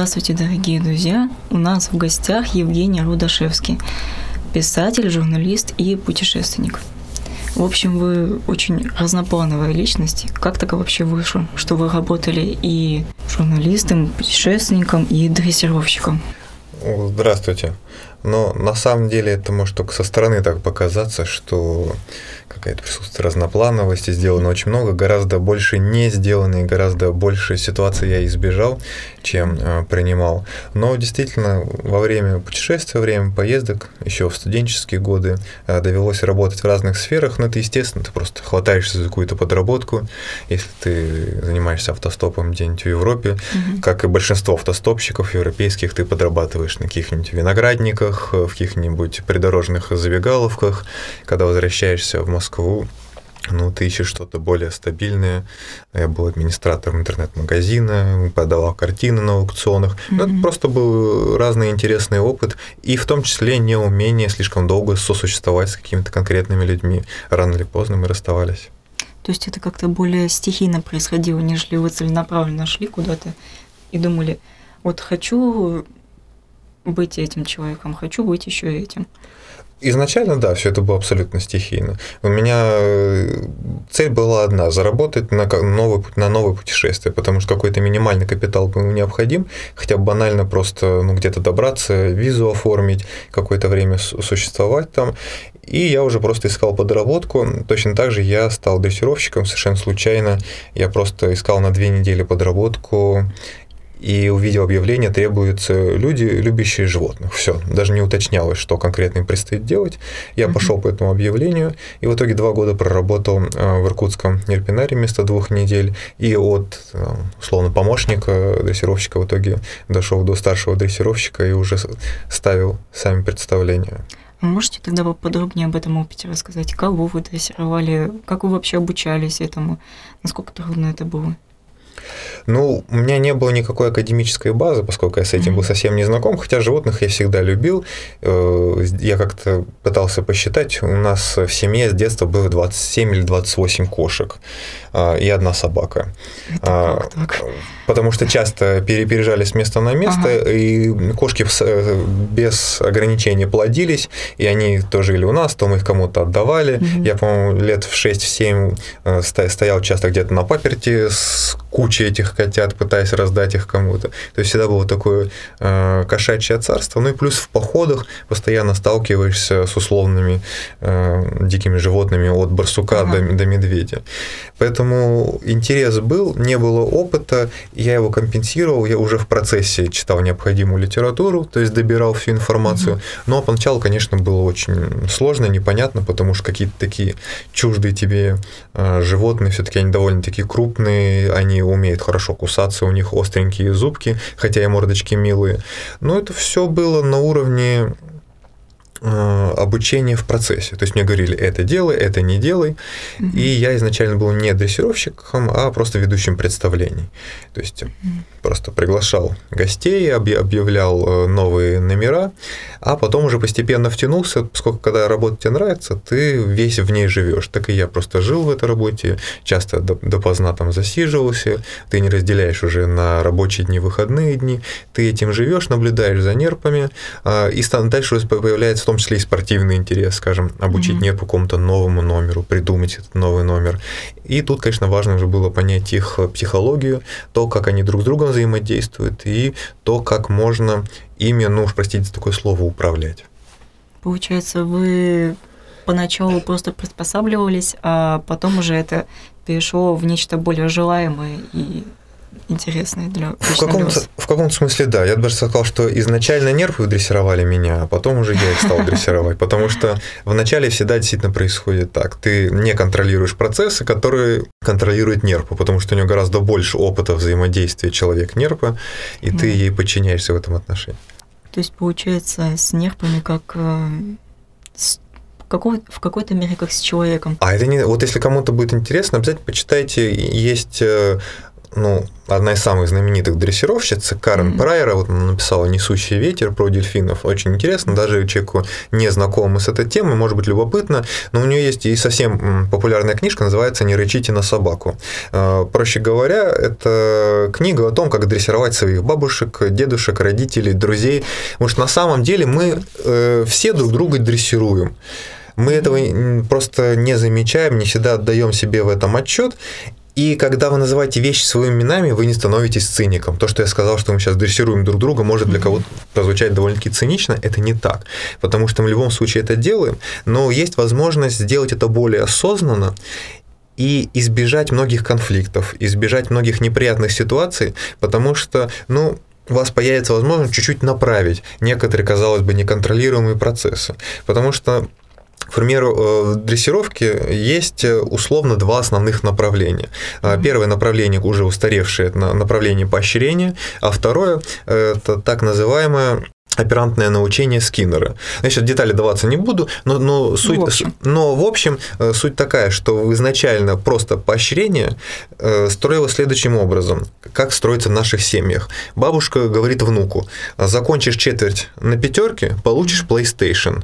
Здравствуйте, дорогие друзья! У нас в гостях Евгений Рудашевский, писатель, журналист и путешественник. В общем, вы очень разноплановая личность. Как так вообще вышло, что вы работали и журналистом, путешественником, и дрессировщиком? Здравствуйте. Но на самом деле это может только со стороны так показаться, что какая-то присутствие разноплановости, сделано очень много, гораздо больше не сделано и гораздо больше ситуаций я избежал, чем э, принимал. Но действительно, во время путешествия, во время поездок, еще в студенческие годы, э, довелось работать в разных сферах, но это естественно, ты просто хватаешься за какую-то подработку, если ты занимаешься автостопом где-нибудь в Европе, угу. как и большинство автостопщиков европейских, ты подрабатываешь на каких-нибудь виноградниках, в каких-нибудь придорожных забегаловках, когда возвращаешься в Москву, Москву, ну, ты ищешь что-то более стабильное. Я был администратором интернет-магазина, подавал картины на аукционах. Mm-hmm. Ну, это просто был разный интересный опыт, и в том числе неумение слишком долго сосуществовать с какими-то конкретными людьми. Рано или поздно мы расставались. То есть это как-то более стихийно происходило, нежели вы целенаправленно шли куда-то и думали, вот хочу быть этим человеком, хочу быть еще этим. Изначально, да, все это было абсолютно стихийно. У меня э, цель была одна – заработать на новое, на новое путешествие, потому что какой-то минимальный капитал был необходим, хотя банально просто ну, где-то добраться, визу оформить, какое-то время существовать там. И я уже просто искал подработку. Точно так же я стал дрессировщиком совершенно случайно. Я просто искал на две недели подработку и увидел объявление, требуются люди, любящие животных. Все, даже не уточнялось, что конкретно им предстоит делать. Я mm-hmm. пошел по этому объявлению, и в итоге два года проработал э, в Иркутском нерпинаре вместо двух недель, и от, э, условно, помощника дрессировщика в итоге дошел до старшего дрессировщика и уже ставил сами представления. Можете тогда подробнее об этом опыте рассказать? Кого вы дрессировали? Как вы вообще обучались этому? Насколько трудно это было? Ну, у меня не было никакой академической базы, поскольку я с этим был совсем не знаком, хотя животных я всегда любил. Э, я как-то пытался посчитать, у нас в семье с детства было 27 или 28 кошек а, и одна собака. Это а, как так? Потому что часто переезжали с места на место, ага. и кошки э, без ограничений плодились, и они то жили у нас, то мы их кому-то отдавали. Угу. Я, по-моему, лет в 6-7 э, стоял часто где-то на паперти с кучей этих котят, пытаясь раздать их кому-то. То есть всегда было такое э, кошачье царство. Ну и плюс в походах постоянно сталкиваешься с условными э, дикими животными от барсука ага. до, до медведя. Поэтому интерес был, не было опыта, я его компенсировал, я уже в процессе читал необходимую литературу, то есть добирал всю информацию. Но поначалу, конечно, было очень сложно, непонятно, потому что какие-то такие чуждые тебе э, животные, все-таки они довольно-таки крупные, они умеют хорошо кусаться, у них остренькие зубки, хотя и мордочки милые. Но это все было на уровне обучение в процессе. То есть мне говорили, это делай, это не делай. Угу. И я изначально был не дрессировщиком, а просто ведущим представлений. То есть угу. просто приглашал гостей, объявлял э, новые номера, а потом уже постепенно втянулся, поскольку когда работа тебе нравится, ты весь в ней живешь. Так и я просто жил в этой работе, часто допоздна там засиживался, ты не разделяешь уже на рабочие дни, выходные дни, ты этим живешь, наблюдаешь за нерпами, а, и дальше появляется том числе и спортивный интерес, скажем, обучить mm-hmm. нерпу какому-то новому номеру, придумать этот новый номер. И тут, конечно, важно уже было понять их психологию, то, как они друг с другом взаимодействуют, и то, как можно ими, ну уж простите за такое слово, управлять. Получается, вы поначалу просто приспосабливались, а потом уже это перешло в нечто более желаемое и интересные для в каком-то, в каком-то смысле, да. Я даже сказал, что изначально нервы дрессировали меня, а потом уже я их стал дрессировать. Потому что вначале всегда действительно происходит так. Ты не контролируешь процессы, которые контролирует нерпа, потому что у него гораздо больше опыта взаимодействия человек-нерпа, и ты ей подчиняешься в этом отношении. То есть, получается, с нерпами как э, с какой, в какой-то мере как с человеком. А это не... Вот если кому-то будет интересно, обязательно почитайте. Есть э, ну, одна из самых знаменитых дрессировщиц, Карен mm-hmm. Прайера, вот она написала «Несущий ветер» про дельфинов. Очень интересно, даже человеку не знакомому с этой темой, может быть любопытно, но у нее есть и совсем популярная книжка, называется «Не рычите на собаку». А, проще говоря, это книга о том, как дрессировать своих бабушек, дедушек, родителей, друзей, потому что на самом деле мы э, все друг друга дрессируем. Мы этого просто не замечаем, не всегда отдаем себе в этом отчет, и когда вы называете вещи своими именами, вы не становитесь циником. То, что я сказал, что мы сейчас дрессируем друг друга, может для кого-то прозвучать довольно-таки цинично, это не так. Потому что мы в любом случае это делаем, но есть возможность сделать это более осознанно и избежать многих конфликтов, избежать многих неприятных ситуаций, потому что, ну, у вас появится возможность чуть-чуть направить некоторые, казалось бы, неконтролируемые процессы. Потому что к примеру, э, в дрессировке есть э, условно два основных направления. А, первое направление уже устаревшее, это направление поощрения, а второе – это так называемое оперантное научение Скиннера. Значит, детали даваться не буду, но, но, суть, в общем. но в общем э, суть такая, что изначально просто поощрение э, строилось следующим образом. Как строится в наших семьях. Бабушка говорит внуку, закончишь четверть на пятерке, получишь PlayStation.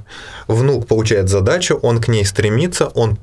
Внук получает задачу, он к ней стремится, он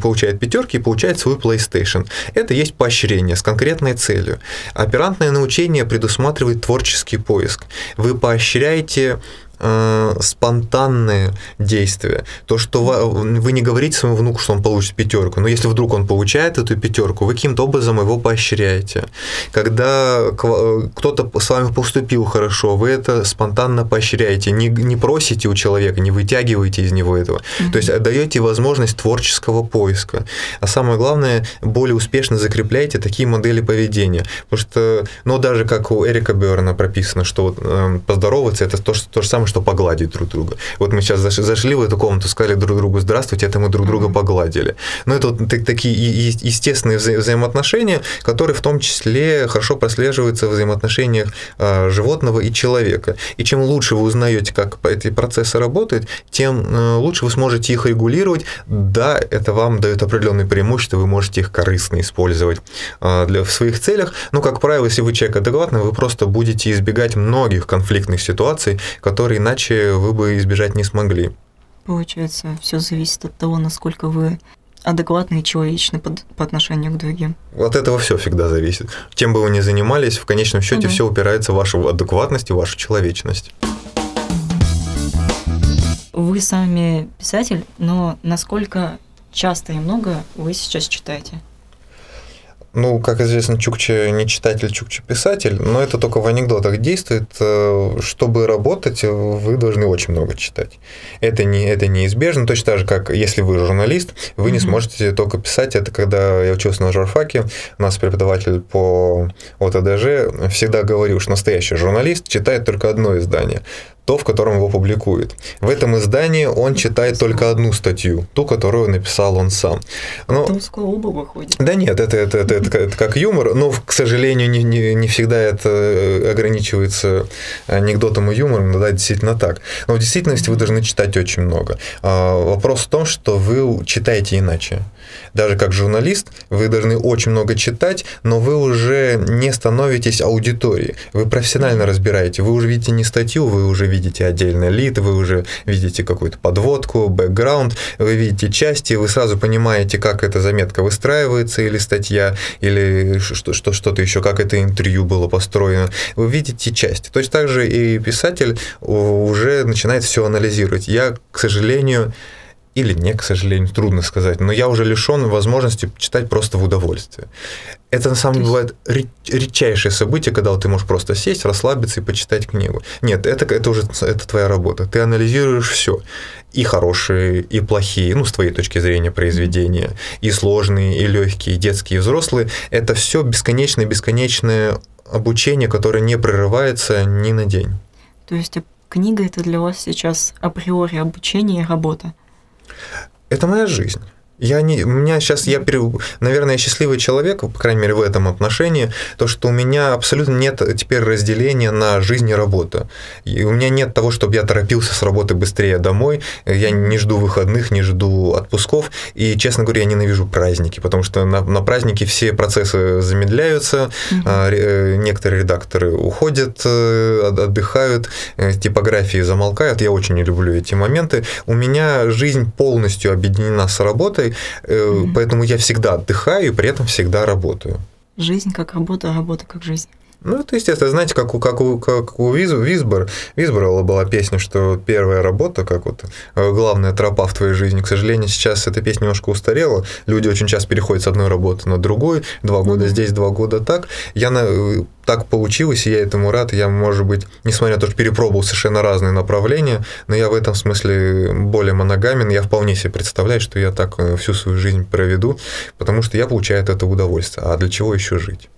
получает пятерки и получает свой PlayStation. Это есть поощрение с конкретной целью. Оперантное научение предусматривает творческий поиск. Вы поощряете эти э, спонтанные действия. То, что вы не говорите своему внуку, что он получит пятерку, но если вдруг он получает эту пятерку, вы каким-то образом его поощряете. Когда э, кто-то с вами поступил хорошо, вы это спонтанно поощряете, не, не просите у человека, не вытягиваете из него этого. Mm-hmm. То есть даете возможность творческого поиска. А самое главное, более успешно закрепляете такие модели поведения. Потому что, ну, даже как у Эрика Берна прописано, что э, поздороваться это то, что, то же самое, что погладить друг друга. Вот мы сейчас зашли в эту комнату, сказали друг другу «здравствуйте», это мы друг друга погладили. Но это вот такие естественные вза взаимоотношения, которые в том числе хорошо прослеживаются в взаимоотношениях а, животного и человека. И чем лучше вы узнаете, как эти процессы работают, тем э, лучше вы сможете их регулировать. Да, это вам дает определенные преимущества, вы можете их корыстно использовать а, для, в своих целях, но, как правило, если вы человек адекватный, вы просто будете избегать многих конфликтных ситуаций, которые иначе вы бы избежать не смогли. Получается, все зависит от того, насколько вы адекватны и человечны по, по отношению к другим. От этого все всегда зависит. Чем бы вы ни занимались, в конечном счете угу. все упирается в вашу адекватность и вашу человечность. Вы сами писатель, но насколько часто и много вы сейчас читаете? Ну, как известно, Чукча не читатель, Чукча писатель, но это только в анекдотах действует. Э, чтобы работать, вы должны очень много читать. Это, не, это неизбежно, точно так же, как если вы журналист, вы mm-hmm. не сможете только писать. Это когда я учился на журфаке, у нас преподаватель по ОТДЖ всегда говорил, что настоящий журналист читает только одно издание то, в котором его публикуют. В этом издании он читает только одну статью, ту, которую написал он сам. Но... Это оба выходит. Да нет, это, это, это, это, это как юмор, но, к сожалению, не, не, не всегда это э, ограничивается анекдотом и юмором, да, действительно так. Но в действительности вы должны читать очень много. А, вопрос в том, что вы читаете иначе. Даже как журналист вы должны очень много читать, но вы уже не становитесь аудиторией. Вы профессионально разбираете. Вы уже видите не статью, вы уже видите отдельный лид, вы уже видите какую-то подводку, бэкграунд, вы видите части, вы сразу понимаете, как эта заметка выстраивается, или статья, или что-то еще, как это интервью было построено. Вы видите части. Точно так же и писатель уже начинает все анализировать. Я, к сожалению, или не, к сожалению, трудно сказать, но я уже лишен возможности читать просто в удовольствие. Это на самом деле бывает редчайшее событие, когда ты можешь просто сесть, расслабиться и почитать книгу. Нет, это, это уже это твоя работа. Ты анализируешь все. И хорошие, и плохие, ну, с твоей точки зрения, произведения, и сложные, и легкие, и детские, и взрослые. Это все бесконечное, бесконечное обучение, которое не прерывается ни на день. То есть книга это для вас сейчас априори обучение и работа? Это моя жизнь. Я не, у меня сейчас, я, наверное, счастливый человек, по крайней мере, в этом отношении, то, что у меня абсолютно нет теперь разделения на жизнь и работу. И у меня нет того, чтобы я торопился с работы быстрее домой, я не жду выходных, не жду отпусков, и, честно говоря, я ненавижу праздники, потому что на, на праздники все процессы замедляются, mm-hmm. некоторые редакторы уходят, э, отдыхают, э, типографии замолкают, я очень не люблю эти моменты. У меня жизнь полностью объединена с работой, mm-hmm. поэтому я всегда отдыхаю и при этом всегда работаю. Жизнь как работа, а работа как жизнь. Ну, это естественно. Знаете, как у, как у, как у Виз, Визбор, Визбора была песня, что первая работа, как вот э, главная тропа в твоей жизни. К сожалению, сейчас эта песня немножко устарела. Люди очень часто переходят с одной работы на другую. Два года mm-hmm. здесь, два года так. Я на, так получилось, и я этому рад. Я, может быть, несмотря на то, что перепробовал совершенно разные направления, но я в этом смысле более моногамен. Я вполне себе представляю, что я так э, всю свою жизнь проведу, потому что я получаю от этого удовольствие. А для чего еще жить?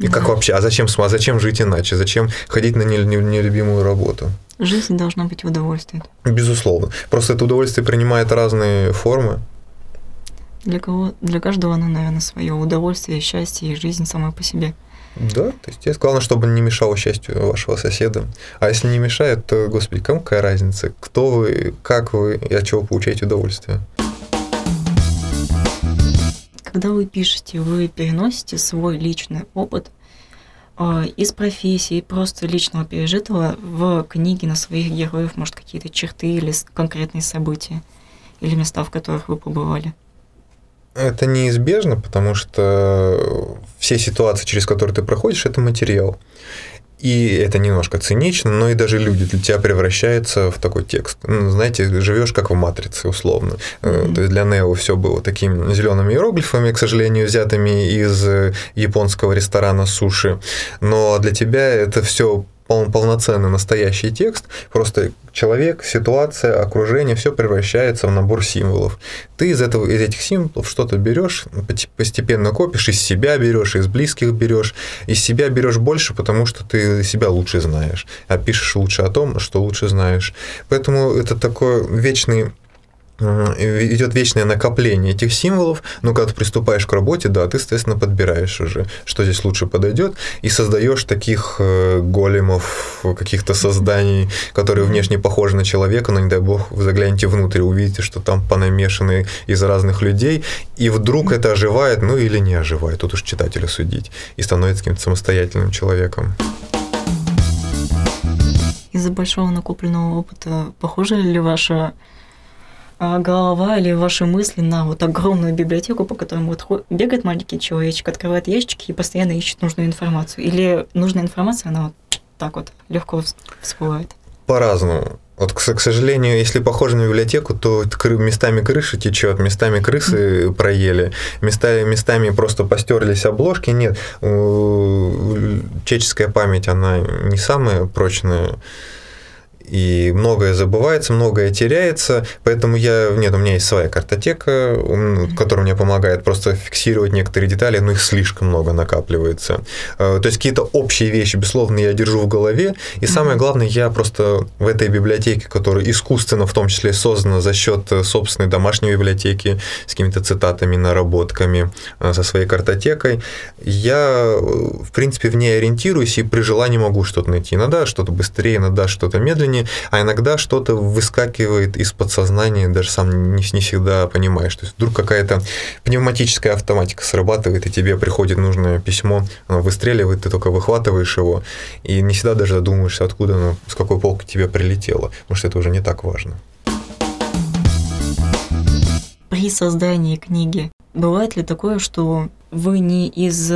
И как вообще, а зачем, а зачем жить иначе? Зачем ходить на нелюбимую работу? Жизнь должна быть в удовольствии. Безусловно. Просто это удовольствие принимает разные формы. Для кого, для каждого оно, наверное, свое удовольствие, счастье и жизнь сама по себе. Да, то есть главное, чтобы не мешало счастью вашего соседа. А если не мешает, то, господи, кому какая разница? Кто вы, как вы и от чего получаете удовольствие? Когда вы пишете, вы переносите свой личный опыт э, из профессии, просто личного пережитого в книги на своих героев, может, какие-то черты или конкретные события, или места, в которых вы побывали? Это неизбежно, потому что все ситуации, через которые ты проходишь, это материал. И это немножко цинично, но и даже люди для тебя превращаются в такой текст. Ну, знаете, живешь как в матрице, условно. Mm-hmm. То есть для Нео все было такими зелеными иероглифами, к сожалению, взятыми из э, японского ресторана суши. Но для тебя это все полноценный настоящий текст, просто человек, ситуация, окружение, все превращается в набор символов. Ты из, этого, из этих символов что-то берешь, постепенно копишь, из себя берешь, из близких берешь, из себя берешь больше, потому что ты себя лучше знаешь, а пишешь лучше о том, что лучше знаешь. Поэтому это такой вечный идет вечное накопление этих символов, но когда ты приступаешь к работе, да, ты, естественно, подбираешь уже, что здесь лучше подойдет, и создаешь таких э, големов, каких-то созданий, которые внешне похожи на человека, но, не дай бог, вы заглянете внутрь, увидите, что там понамешаны из разных людей, и вдруг это оживает, ну или не оживает, тут уж читателя судить, и становится каким-то самостоятельным человеком. Из-за большого накопленного опыта похоже ли ваша голова или ваши мысли на вот огромную библиотеку, по которой вот бегает маленький человечек, открывает ящики и постоянно ищет нужную информацию. Или нужная информация, она вот так вот легко всплывает. По-разному. Вот, к, сожалению, если похоже на библиотеку, то местами крыша течет, местами крысы проели, местами, местами просто постерлись обложки. Нет, человеческая память, она не самая прочная и многое забывается, многое теряется, поэтому я, нет, у меня есть своя картотека, которая мне помогает просто фиксировать некоторые детали, но их слишком много накапливается. Э, то есть какие-то общие вещи, безусловно, я держу в голове, и самое главное, я просто в этой библиотеке, которая искусственно в том числе создана за счет собственной домашней библиотеки с какими-то цитатами, наработками, э, со своей картотекой, я, в принципе, в ней ориентируюсь и при желании могу что-то найти. Иногда что-то быстрее, иногда что-то медленнее, сознании, а иногда что-то выскакивает из подсознания, даже сам не, не всегда понимаешь. То есть вдруг какая-то пневматическая автоматика срабатывает, и тебе приходит нужное письмо, оно выстреливает, ты только выхватываешь его, и не всегда даже задумываешься, откуда оно, с какой полки тебе прилетело, потому что это уже не так важно. При создании книги бывает ли такое, что вы не из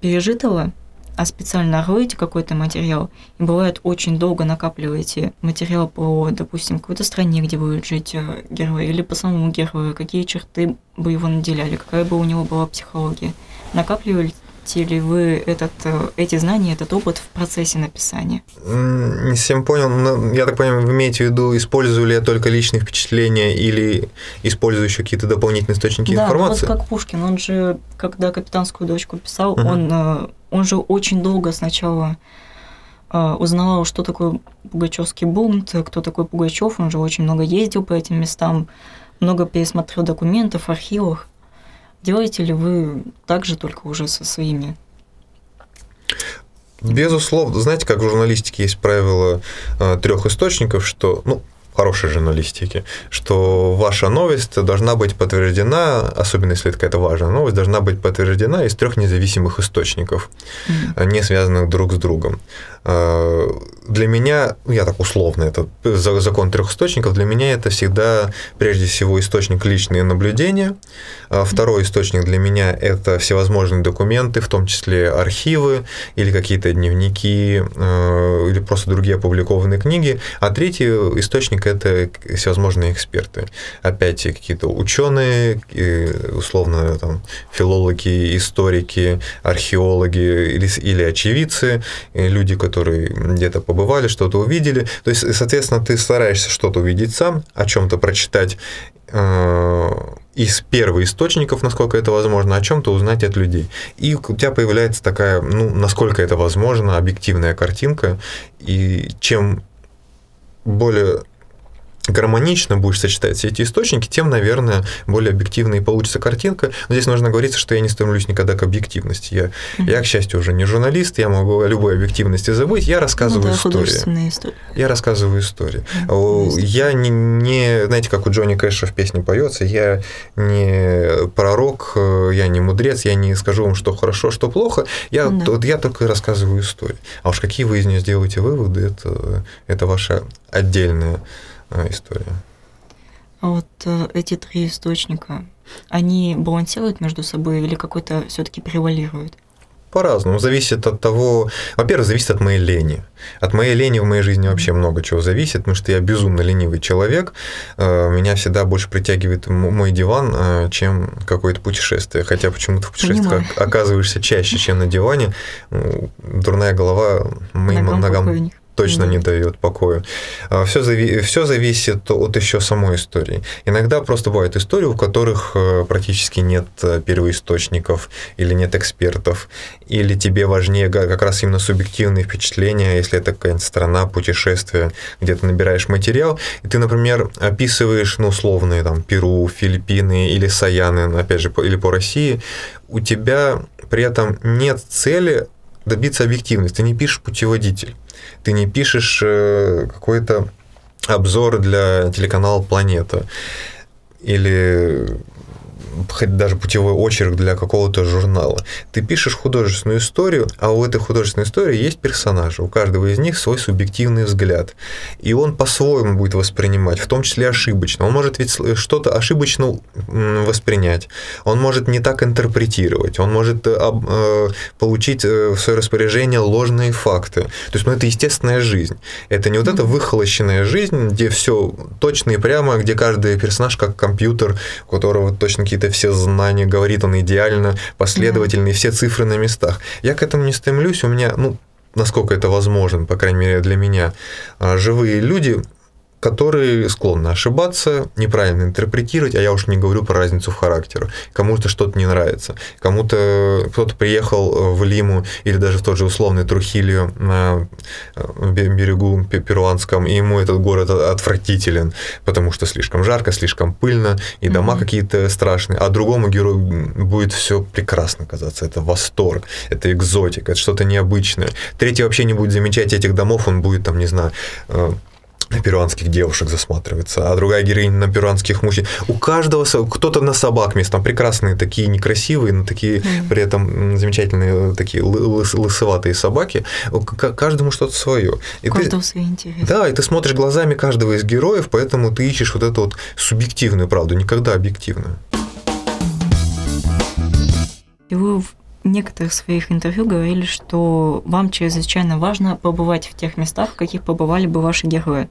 пережитого а специально роете какой-то материал, и бывает очень долго накапливаете материал по, допустим, какой-то стране, где будет жить э, герой, или по самому герою, какие черты бы его наделяли, какая бы у него была психология. Накапливали ли вы этот, э, эти знания, этот опыт в процессе написания? Не совсем понял. Но, я так понимаю, вы имеете в виду, использую ли я только личные впечатления или использую еще какие-то дополнительные источники да, информации? Да, вот как Пушкин. Он же, когда «Капитанскую дочку» писал, угу. он, э, он же очень долго сначала э, узнавал, что такое Пугачевский бунт, кто такой Пугачев, он же очень много ездил по этим местам, много пересмотрел документов, архивов. Делаете ли вы также только уже со своими? Безусловно, знаете, как в журналистике есть правило э, трех источников, что, ну, хорошей журналистики, что ваша новость должна быть подтверждена, особенно если это какая-то важная новость, должна быть подтверждена из трех независимых источников, mm-hmm. не связанных друг с другом. Э, для меня, ну, я так условно, это закон трех источников, для меня это всегда прежде всего источник личные наблюдения. А второй источник для меня это всевозможные документы, в том числе архивы или какие-то дневники э, или просто другие опубликованные книги. А третий источник это всевозможные эксперты. Опять какие-то ученые, условно там, филологи, историки, археологи или, или очевидцы, люди, которые где-то побывали что-то увидели. То есть, соответственно, ты стараешься что-то увидеть сам, о чем-то прочитать э, из первых источников, насколько это возможно, о чем-то узнать от людей. И у тебя появляется такая, ну, насколько это возможно, объективная картинка. И чем более гармонично будешь сочетать все эти источники, тем, наверное, более объективно и получится картинка. Но здесь нужно говориться, что я не стремлюсь никогда к объективности. Я, mm-hmm. я к счастью, уже не журналист, я могу о любой объективности забыть, я рассказываю ну, да, истории. Я рассказываю истории. Mm-hmm. Я не, не, знаете, как у Джонни Кэша в песне поется, я не пророк, я не мудрец, я не скажу вам, что хорошо, что плохо, я, mm-hmm. вот, я только рассказываю истории. А уж какие вы из нее сделаете выводы, это, это ваша отдельная история. А вот э, эти три источника, они балансируют между собой или какой-то все-таки превалирует? По-разному. Зависит от того... Во-первых, зависит от моей лени. От моей лени в моей жизни вообще много чего зависит, потому что я безумно ленивый человек. Э, меня всегда больше притягивает мой диван, э, чем какое-то путешествие. Хотя почему-то в путешествиях оказываешься чаще, чем на диване. Дурная голова моим ногам, ногам точно не дает покоя. Все, зави- все зависит от еще самой истории. Иногда просто бывают истории, у которых э, практически нет э, первоисточников или нет экспертов, или тебе важнее как раз именно субъективные впечатления, если это какая-нибудь страна, путешествие, где ты набираешь материал, и ты, например, описываешь, ну, условные, там, Перу, Филиппины или Саяны, опять же, или по России, у тебя при этом нет цели добиться объективности, ты не пишешь путеводитель. Ты не пишешь э, какой-то обзор для телеканала «Планета» или хоть даже путевой очерк для какого-то журнала. Ты пишешь художественную историю, а у этой художественной истории есть персонажи. У каждого из них свой субъективный взгляд. И он по-своему будет воспринимать, в том числе ошибочно. Он может ведь что-то ошибочно воспринять. Он может не так интерпретировать. Он может э, э, получить э, в свое распоряжение ложные факты. То есть, ну, это естественная жизнь. Это не вот эта выхолощенная жизнь, где все точно и прямо, где каждый персонаж как компьютер, у которого точно какие-то все знания, говорит он идеально, последовательный, mm-hmm. все цифры на местах. Я к этому не стремлюсь, у меня, ну, насколько это возможно, по крайней мере для меня, а, живые люди которые склонны ошибаться, неправильно интерпретировать, а я уж не говорю про разницу в характере. Кому-то что-то не нравится, кому-то кто-то приехал э, в Лиму или даже в тот же условный Трухилью на э, берегу перуанском, и ему этот город отвратителен, потому что слишком жарко, слишком пыльно, и дома mm-hmm. какие-то страшные, а другому герою будет все прекрасно казаться. Это восторг, это экзотика, это что-то необычное. Третий вообще не будет замечать этих домов, он будет там, не знаю, э, на перуанских девушек засматривается, а другая героиня на перуанских мужчин. У каждого кто-то на собак мест, там прекрасные такие некрасивые, но такие mm. при этом замечательные такие лыс, лысоватые собаки. Каждому что-то свое. И каждого ты, свои интересы. Да, и ты смотришь глазами каждого из героев, поэтому ты ищешь вот эту вот субъективную правду, никогда объективную. Вы некоторых своих интервью говорили, что вам чрезвычайно важно побывать в тех местах, в каких побывали бы ваши герои.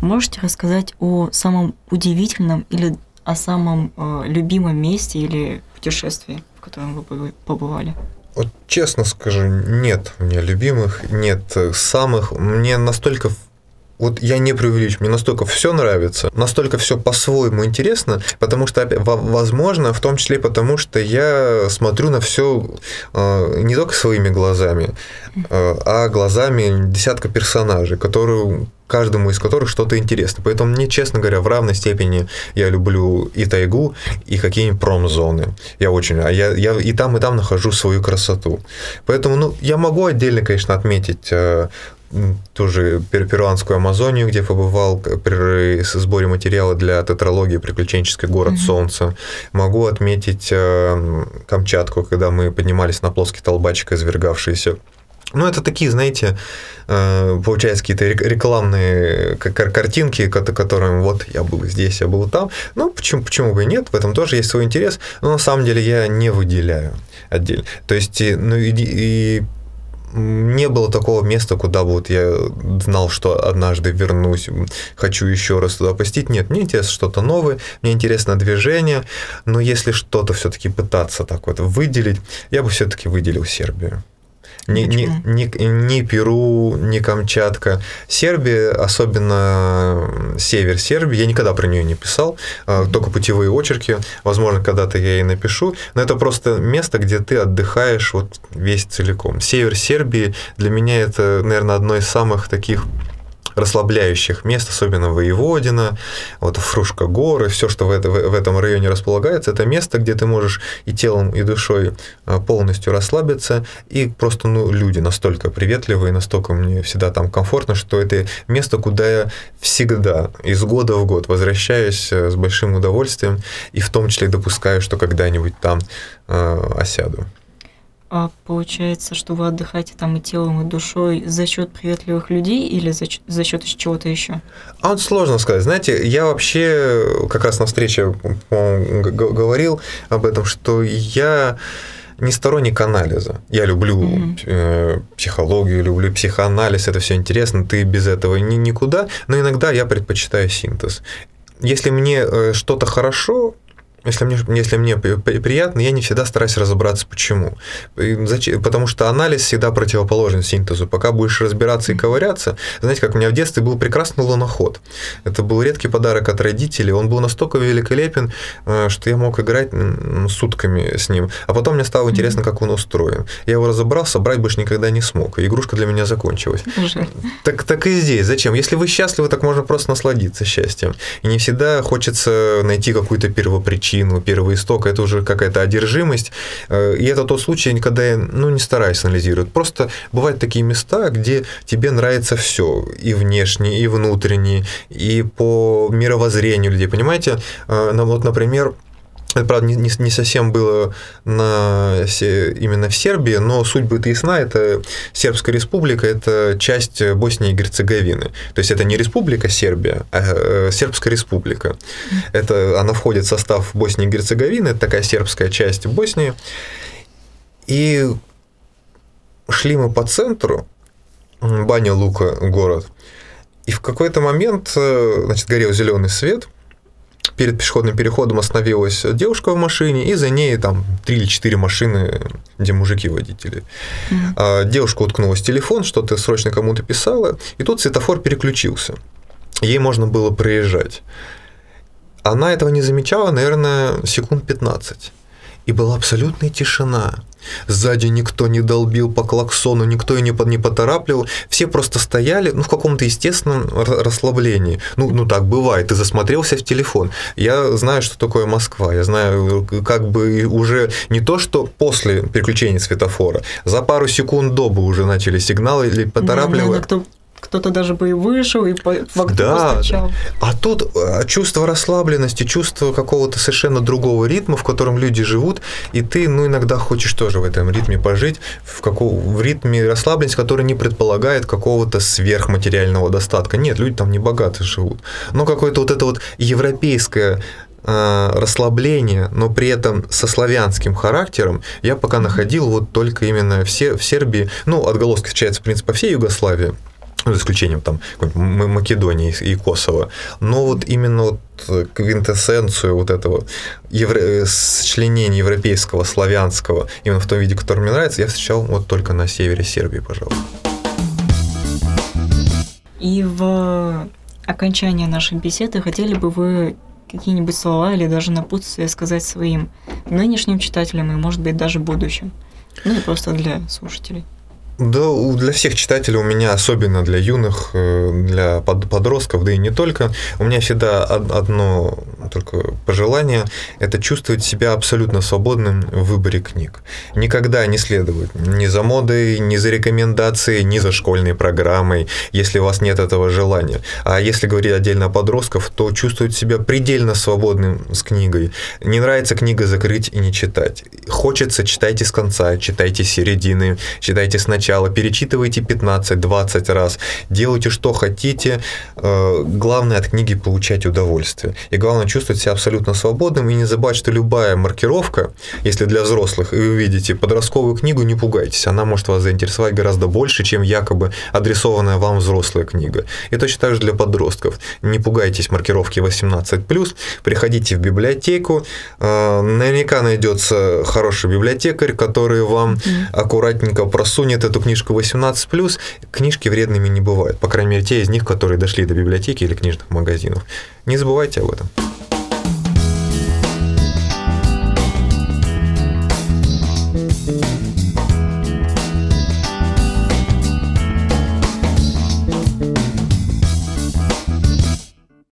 Можете рассказать о самом удивительном или о самом э, любимом месте или путешествии, в котором вы побывали? Вот честно скажу, нет у меня любимых, нет самых. Мне настолько вот я не преувеличу, мне настолько все нравится, настолько все по-своему интересно, потому что, возможно, в том числе потому, что я смотрю на все э, не только своими глазами, э, а глазами десятка персонажей, которые каждому из которых что-то интересно. Поэтому мне, честно говоря, в равной степени я люблю и тайгу, и какие-нибудь промзоны. Я очень... А я, я и там, и там нахожу свою красоту. Поэтому, ну, я могу отдельно, конечно, отметить э, тоже перуанскую Амазонию, где побывал при сборе материала для тетралогии «Приключенческий город mm-hmm. солнца». Могу отметить э, Камчатку, когда мы поднимались на плоский толбачик, извергавшийся ну, это такие, знаете, э, получается, какие-то рекламные картинки, которым вот я был здесь, я был там. Ну, почему, почему бы и нет, в этом тоже есть свой интерес, но на самом деле я не выделяю отдельно. То есть, ну, и, и не было такого места, куда бы вот я знал, что однажды вернусь, хочу еще раз туда посетить. Нет, мне интересно что-то новое, мне интересно движение, но если что-то все-таки пытаться так вот выделить, я бы все-таки выделил Сербию. Ни, ни, ни, ни Перу, ни Камчатка. Сербия, особенно север Сербии, я никогда про нее не писал, а, только путевые очерки. Возможно, когда-то я и напишу. Но это просто место, где ты отдыхаешь вот весь целиком. Север Сербии для меня это, наверное, одно из самых таких расслабляющих мест, особенно Воеводина, вот Фрушка горы, все, что в, это, в этом районе располагается, это место, где ты можешь и телом, и душой а, полностью расслабиться, и просто ну, люди настолько приветливые, настолько мне всегда там комфортно, что это место, куда я всегда, из года в год возвращаюсь э, с большим удовольствием, и в том числе допускаю, что когда-нибудь там э, осяду. А получается, что вы отдыхаете там и телом, и душой за счет приветливых людей или за, за счет чего-то еще? А вот сложно сказать. Знаете, я вообще как раз на встрече говорил об этом, что я не сторонник анализа. Я люблю mm-hmm. э, психологию, люблю психоанализ, это все интересно, ты без этого ни, никуда, но иногда я предпочитаю синтез. Если мне э, что-то хорошо, если мне, если мне приятно, я не всегда стараюсь разобраться, почему. Зачем? Потому что анализ всегда противоположен синтезу. Пока будешь разбираться и ковыряться, знаете, как у меня в детстве был прекрасный луноход. Это был редкий подарок от родителей. Он был настолько великолепен, э, что я мог играть сутками с ним. А потом мне стало интересно, как он устроен. Я его разобрал, собрать больше никогда не смог. Игрушка для меня закончилась. Так, так и здесь. Зачем? Если вы счастливы, так можно просто насладиться счастьем. И не всегда хочется найти какую-то первопричину причину, первоисток, это уже какая-то одержимость. Э, и это тот случай, когда я ну, не стараюсь анализировать. Просто бывают такие места, где тебе нравится все, и внешне, и внутренне, и по мировоззрению людей, понимаете? Э, ну, вот, например, это, правда, не, не совсем было на, именно в Сербии, но суть будет ясна. Это Сербская республика, это часть Боснии и Герцеговины. То есть это не республика Сербия, а э, Сербская республика. Это, она входит в состав Боснии и Герцеговины, это такая сербская часть Боснии. И шли мы по центру, Баня Лука город, и в какой-то момент, э, значит, горел зеленый свет – перед пешеходным переходом остановилась девушка в машине, и за ней там три или четыре машины, где мужики водители. Mm-hmm. Девушка уткнулась в телефон, что-то срочно кому-то писала, и тут светофор переключился. Ей можно было проезжать. Она этого не замечала, наверное, секунд 15. И была абсолютная тишина. Сзади никто не долбил по клаксону, никто ее не, под, не поторапливал. Все просто стояли ну, в каком-то естественном расслаблении. Ну, ну, так бывает. Ты засмотрелся в телефон. Я знаю, что такое Москва. Я знаю, как бы уже не то, что после переключения светофора. За пару секунд до бы уже начали сигналы или поторапливать. Да, кто-то даже бы и вышел, и в да, постучал. А тут э, чувство расслабленности, чувство какого-то совершенно другого ритма, в котором люди живут, и ты, ну, иногда хочешь тоже в этом ритме пожить, в, какого, в ритме расслабленности, который не предполагает какого-то сверхматериального достатка. Нет, люди там не богаты живут. Но какое-то вот это вот европейское э, расслабление, но при этом со славянским характером я пока находил вот только именно в, Сер- в Сербии, ну, отголоски встречаются, в принципе, по всей Югославии, ну, за исключением там Македонии и Косово, но вот именно вот квинтэссенцию вот этого евро... сочленения европейского, славянского, именно в том виде, который мне нравится, я встречал вот только на севере Сербии, пожалуй. И в окончании нашей беседы хотели бы вы какие-нибудь слова или даже напутствие сказать своим нынешним читателям и, может быть, даже будущим? Ну и просто для слушателей. Да, для всех читателей у меня, особенно для юных, э, для подростков, да и не только, у меня всегда одно только пожелание – это чувствовать себя абсолютно свободным в выборе книг. Никогда не следовать ни за модой, ни за рекомендацией, ни за школьной программой, если у вас нет этого желания. А если говорить отдельно о подростках, то чувствовать себя предельно свободным с книгой. Не нравится книга закрыть и не читать. Хочется, читайте с конца, читайте с середины, читайте сначала сначала, перечитывайте 15-20 раз, делайте что хотите. Э, главное от книги получать удовольствие. И главное чувствовать себя абсолютно свободным и не забывать, что любая маркировка, если для взрослых, и вы видите подростковую книгу, не пугайтесь, она может вас заинтересовать гораздо больше, чем якобы адресованная вам взрослая книга. И точно так же для подростков. Не пугайтесь маркировки 18+, приходите в библиотеку, э, наверняка найдется хороший библиотекарь, который вам аккуратненько просунет эту книжку 18+, книжки вредными не бывают. По крайней мере, те из них, которые дошли до библиотеки или книжных магазинов. Не забывайте об этом.